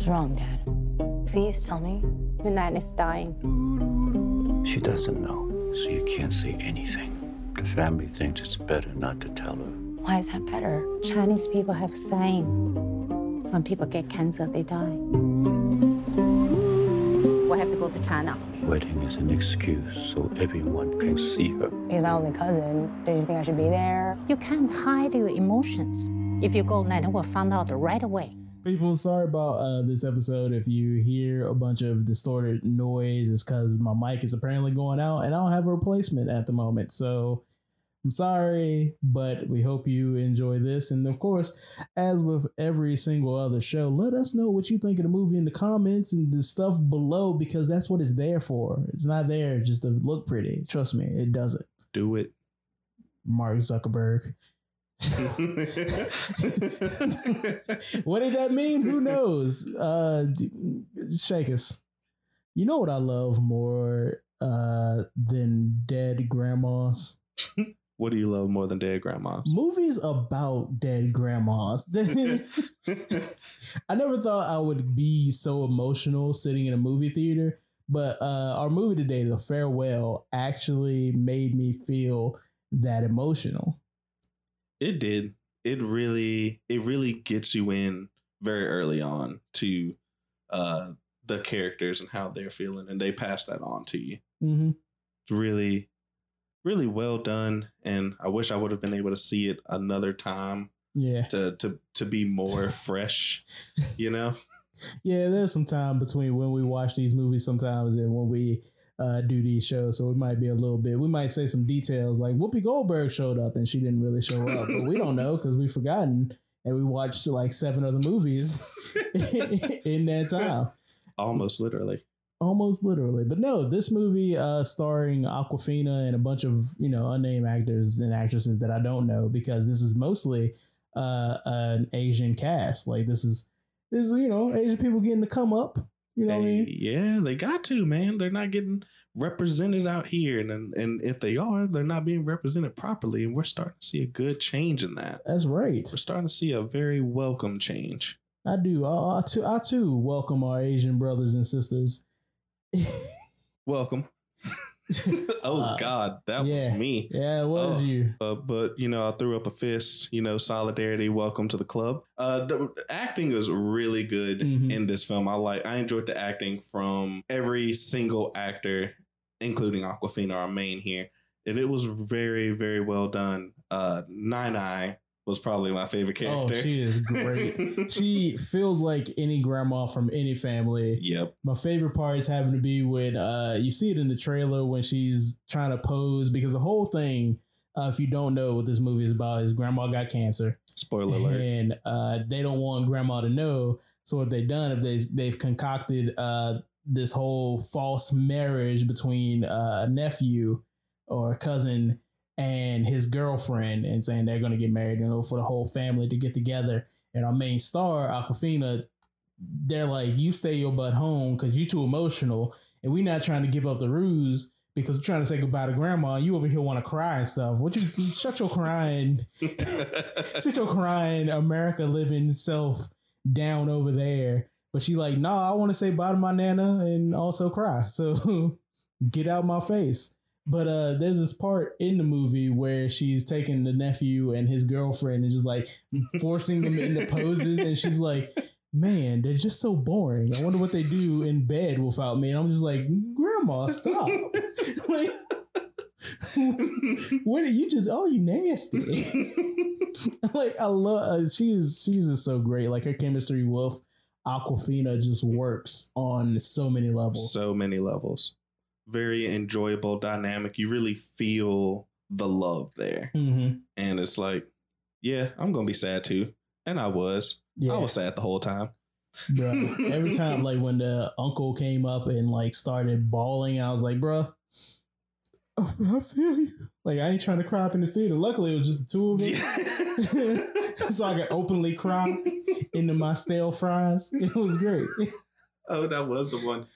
What's wrong, Dad? Please tell me. Your nan is dying. She doesn't know, so you can't say anything. The family thinks it's better not to tell her. Why is that better? Chinese people have saying when people get cancer, they die. We have to go to China. Wedding is an excuse so everyone can see her. He's my only cousin. Did you think I should be there? You can't hide your emotions. If you go, Nana will find out right away. People, sorry about uh, this episode. If you hear a bunch of distorted noise, it's because my mic is apparently going out and I don't have a replacement at the moment. So I'm sorry, but we hope you enjoy this. And of course, as with every single other show, let us know what you think of the movie in the comments and the stuff below because that's what it's there for. It's not there just to look pretty. Trust me, it doesn't. Do it. Mark Zuckerberg. what did that mean? Who knows? Uh, Shakis. You know what I love more uh, than dead grandmas? what do you love more than dead grandmas? Movies about dead grandmas. I never thought I would be so emotional sitting in a movie theater, but uh, our movie today, The Farewell, actually made me feel that emotional. It did. It really it really gets you in very early on to uh the characters and how they're feeling and they pass that on to you. Mm-hmm. It's really really well done and I wish I would have been able to see it another time Yeah. to to to be more fresh, you know? Yeah, there's some time between when we watch these movies sometimes and when we uh, do these shows. So it might be a little bit, we might say some details like Whoopi Goldberg showed up and she didn't really show up, but we don't know because we've forgotten and we watched like seven other movies in that time. Almost literally. Almost literally. But no, this movie uh, starring Awkwafina and a bunch of, you know, unnamed actors and actresses that I don't know because this is mostly uh, an Asian cast. Like this is, this is, you know, Asian people getting to come up. You know what I mean? yeah, they got to, man. They're not getting represented out here. And, and and if they are, they're not being represented properly. And we're starting to see a good change in that. That's right. We're starting to see a very welcome change. I do. I, I, too, I too welcome our Asian brothers and sisters. Welcome. oh Uh, God, that yeah. was me. Yeah, it was Oh. you. Uh, but you know, I threw up a fist. You know, solidarity. Welcome to the club. Uh, the acting was really good Mhm. in this film. I like. I enjoyed the acting from every single actor, including Awkwafina, our main here, and it was very, very well done. Uh, Nai Nai was probably my favorite character. Oh, she is great. she feels like any grandma from any family. yep. My favorite part is having to be when uh, you see it in the trailer when she's trying to pose because the whole thing, uh, if you don't know what this movie is about, is grandma got cancer Spoiler alert. and uh, they don't want grandma to know. So what they've done is they they've concocted uh, this whole false marriage between uh, a nephew or a cousin and his girlfriend, and saying they're going to get married, know, for the whole family to get together. And our main star, Awkwafina, they're like, "You stay your butt home because you're too emotional, and we're not trying to give up the ruse." Because we're trying to say goodbye to grandma, you over here want to cry and stuff. What you shut your crying Sit your crying America living self down over there. But she like, nah, I want to say bye to my nana and also cry. So get out my face. But uh there's this part in the movie where she's taking the nephew and his girlfriend and just like forcing them into poses and she's like, Man, they're just so boring. I wonder what they do in bed without me. And I'm just like, Grandma, stop. like what are you just oh you nasty like i love uh, she's she's just so great like her chemistry with Awkwafina just works on so many levels so many levels. Very enjoyable, dynamic. You really feel the love there. hmm And it's like, yeah, I'm gonna be sad too. And I was. yeah I was sad the whole time. bro. every time like when the uncle came up and like started bawling i was like bruh I I feel you. Like I ain't trying to cry up in this theater. Luckily, it was just the two of us, so I could openly cry into my stale fries. It was great. oh, that was the one.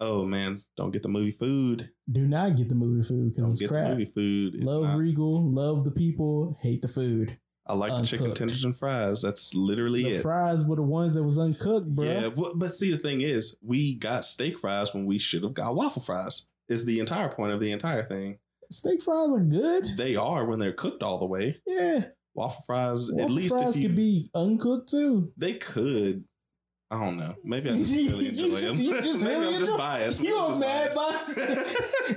Oh man, don't get the movie food. Do not get the movie food because it's get crap. the movie food. It's love not- Regal, love the people, hate the food. I like the chicken tenders and fries. That's literally The it. fries were the ones that was uncooked, bro. Yeah, but, but see, the thing is, we got steak fries when we should have got waffle fries. Is the entire point of the entire thing. Steak fries are good. They are when they're cooked all the way. Yeah, Waffle fries, at least fries if you could be uncooked too. they could. I don't know. Maybe I just really You enjoy just- you just Maybe really I'm just biased. You I'm a just mad biased.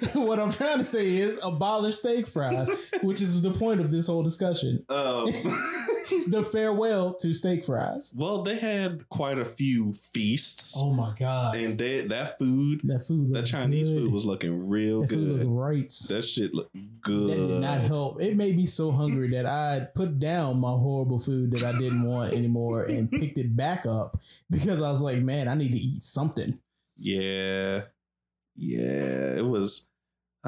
boss? what I'm trying to say is abolish steak fries, which is the point of this whole discussion. um, The farewell to steak fries. well, they had quite a few feasts, Oh my god, and they, that food, that food, that Chinese good. food was looking real that good. looked right. That shit looked good. That did not help. It made me so hungry that I put down my horrible food that I didn't want anymore and picked it back up because I was like, man, I need to eat something. Yeah, yeah, it was.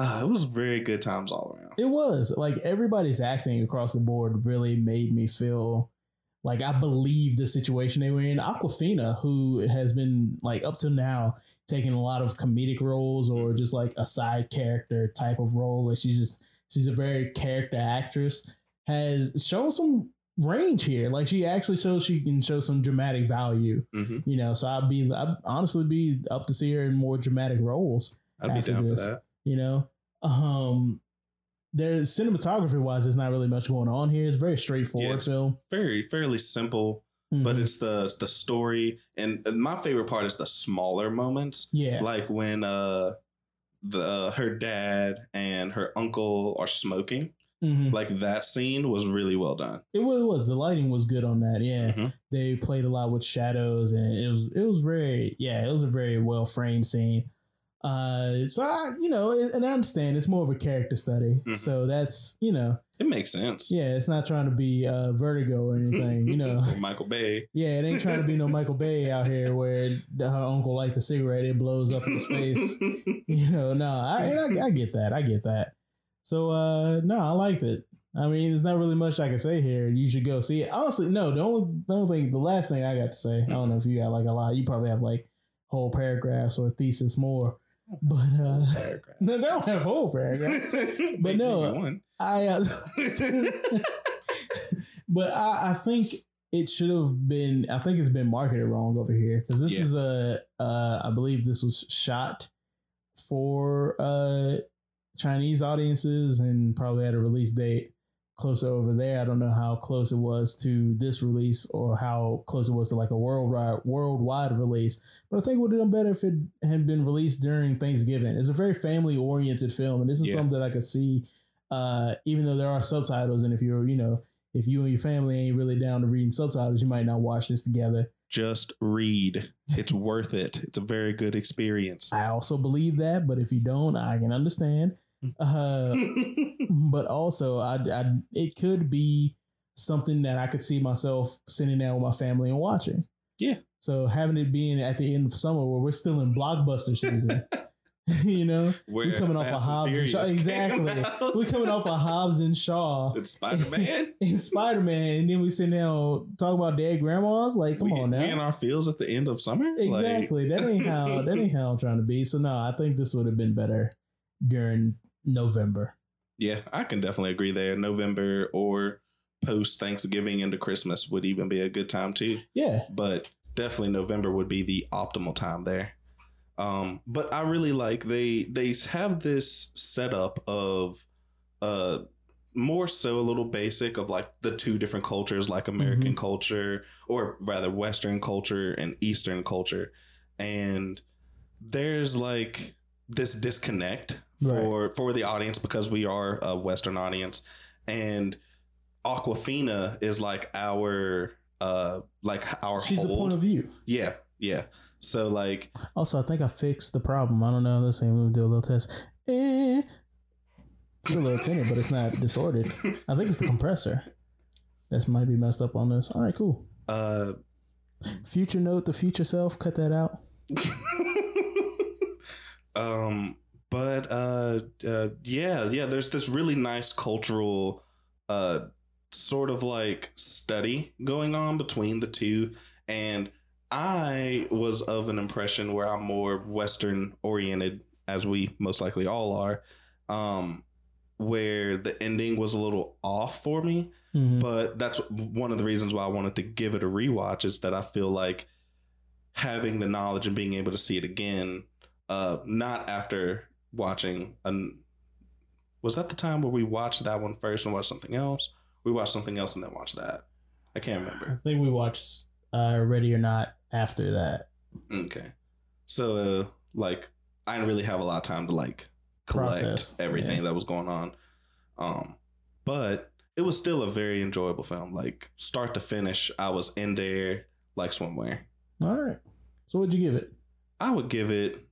Uh, it was very good times all around. It was like everybody's acting across the board really made me feel like I believe the situation they were in. Awkwafina, who has been like up to now taking a lot of comedic roles or just like a side character type of role, like she's just she's a very character actress, has shown some range here. Like she actually shows she can show some dramatic value. hmm You know, so I'd be I'd honestly be up to see her in more dramatic roles I'd be After down this. for that. You know um there's cinematography wise there's not really much going on here it's very straightforward Yeah, it's- film Very fairly simple, but Mhm. it's the it's the story, and my favorite part is the smaller moments, yeah like when uh the her dad and her uncle are smoking. Mhm. Like that scene was really well done. it was, was the lighting was good on that yeah Mhm. they played a lot with shadows and it was it was very yeah it was a very well framed scene uh so I, you know and I understand it's more of a character study Mhm. so that's you know It makes sense. yeah it's not trying to be uh vertigo or anything you know Michael Bay. Yeah, it ain't trying to be no Michael Bay out here where her uncle light the cigarette, it blows up in his face. You know, no, I, I I get that, I get that. So, uh, no, I liked it. I mean, there's not really much I can say here. You should go see it. Honestly, no, the only, the only thing, the last thing I got to say, I don't know if you got like a lot. You probably have like whole paragraphs or thesis more, but uh, Paragraph. no, they don't have whole paragraphs. Maybe no. I, uh, but I, I think it should have been. I think it's been marketed wrong over here because this Yeah. is a. Uh, I believe this was shot for uh Chinese audiences and probably had a release date closer over there. I don't know how close it was to this release or how close it was to like a worldwide worldwide release. But I think it would have done better if it had been released during Thanksgiving. It's a very family oriented film, and this is Yeah. something that I could see. Uh, even though there are subtitles, and if you're, you know, if you and your family ain't really down to reading subtitles, you might not watch this together. Just read. It's worth it. It's a very good experience. I also believe that, but if you don't, I can understand. Uh, but also, I, I it could be something that I could see myself sitting down with my family and watching. Yeah. So having it being at the end of summer where we're still in blockbuster season, you know, Where we're coming off of Fast and Hobbs and Shaw. Exactly, we're coming off of Hobbs and Shaw. It's Spider Man. in Spider Man, and then we sit down talk about dead grandmas. Like, come we, on now. we in our fields at the end of summer. Like, Exactly. that ain't how that ain't how I'm trying to be. So no, I think this would have been better during November. Yeah, I can definitely agree there. November or post Thanksgiving into Christmas would even be a good time too. Yeah. But definitely November would be the optimal time there. Um, but I really like they they have this setup of uh more so a little basic of like the two different cultures like American culture or rather Western culture and Eastern culture. And there's like this disconnect for for the audience because we are a Western audience. And Awkwafina is like our uh like our She's the point of view. Yeah, yeah. So like Also, I think I fixed the problem. I don't know. Let's see. Me do a little test. Eh. It's a little tinted, but it's not disordered. I think it's the compressor. That's might be messed up on this. All right, cool. uh Future note: the future self. Cut that out. um but uh, uh yeah, yeah, there's this really nice cultural uh sort of like study going on between the two and I was of an impression where I'm more western oriented as we most likely all are. Um where the ending was a little off for me. Mhm. But that's one of the reasons why I wanted to give it a rewatch is that I feel like having the knowledge and being able to see it again, uh, not after watching an was that the time where we watched that one first and watched something else? We watched something else and then watched that. I can't remember. I think we watched uh, Ready or Not after that. Okay. So uh, like I didn't really have a lot of time to like collect Process, everything yeah. that was going on. Um but it was still a very enjoyable film. Like start to finish, I was in there like swimwear. All right. So what'd you give it? I would give it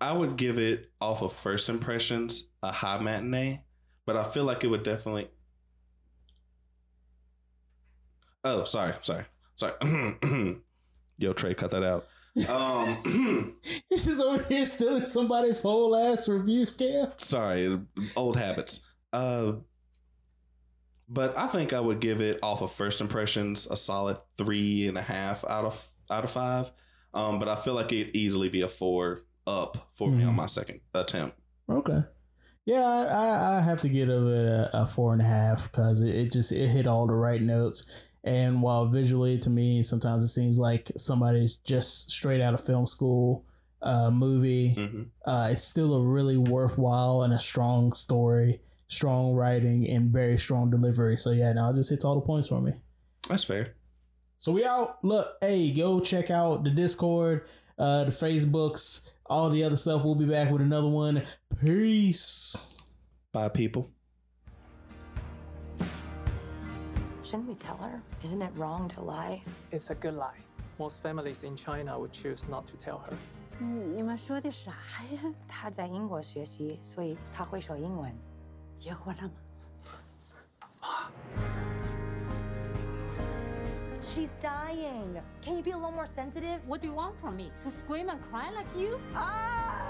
I would give it off of first impressions a high matinee, but I feel like it would definitely Oh, sorry, sorry. Sorry. Yo, Trae, cut that out. Um He's just over here stealing somebody's whole ass review scale. sorry, old habits. Uh, but I think I would give it off of first impressions a solid three and a half out of out of five. Um, but I feel like it'd easily be a four up for me Mhm. on my second attempt. Okay. Yeah, I, I, have to give it a, a four and a half because it, it just it hit all the right notes. And while visually to me sometimes it seems like somebody's just straight out of film school uh, movie, hmm uh, it's still a really worthwhile and a strong story, strong writing, and very strong delivery. So yeah, no, it just hits all the points for me. That's fair. So we out. Look, hey, go check out the Discord, uh, the Facebooks, all the other stuff. We'll be back with another one. Peace. Bye, people. Shouldn't we tell her? Isn't it wrong to lie? It's a good lie. Most families in China would choose not to tell her. 你们说的啥呀？她在英国学习，所以她会说英文。结婚了吗？ She's dying. Can you be a little more sensitive? What do you want from me? To scream and cry like you? Ah!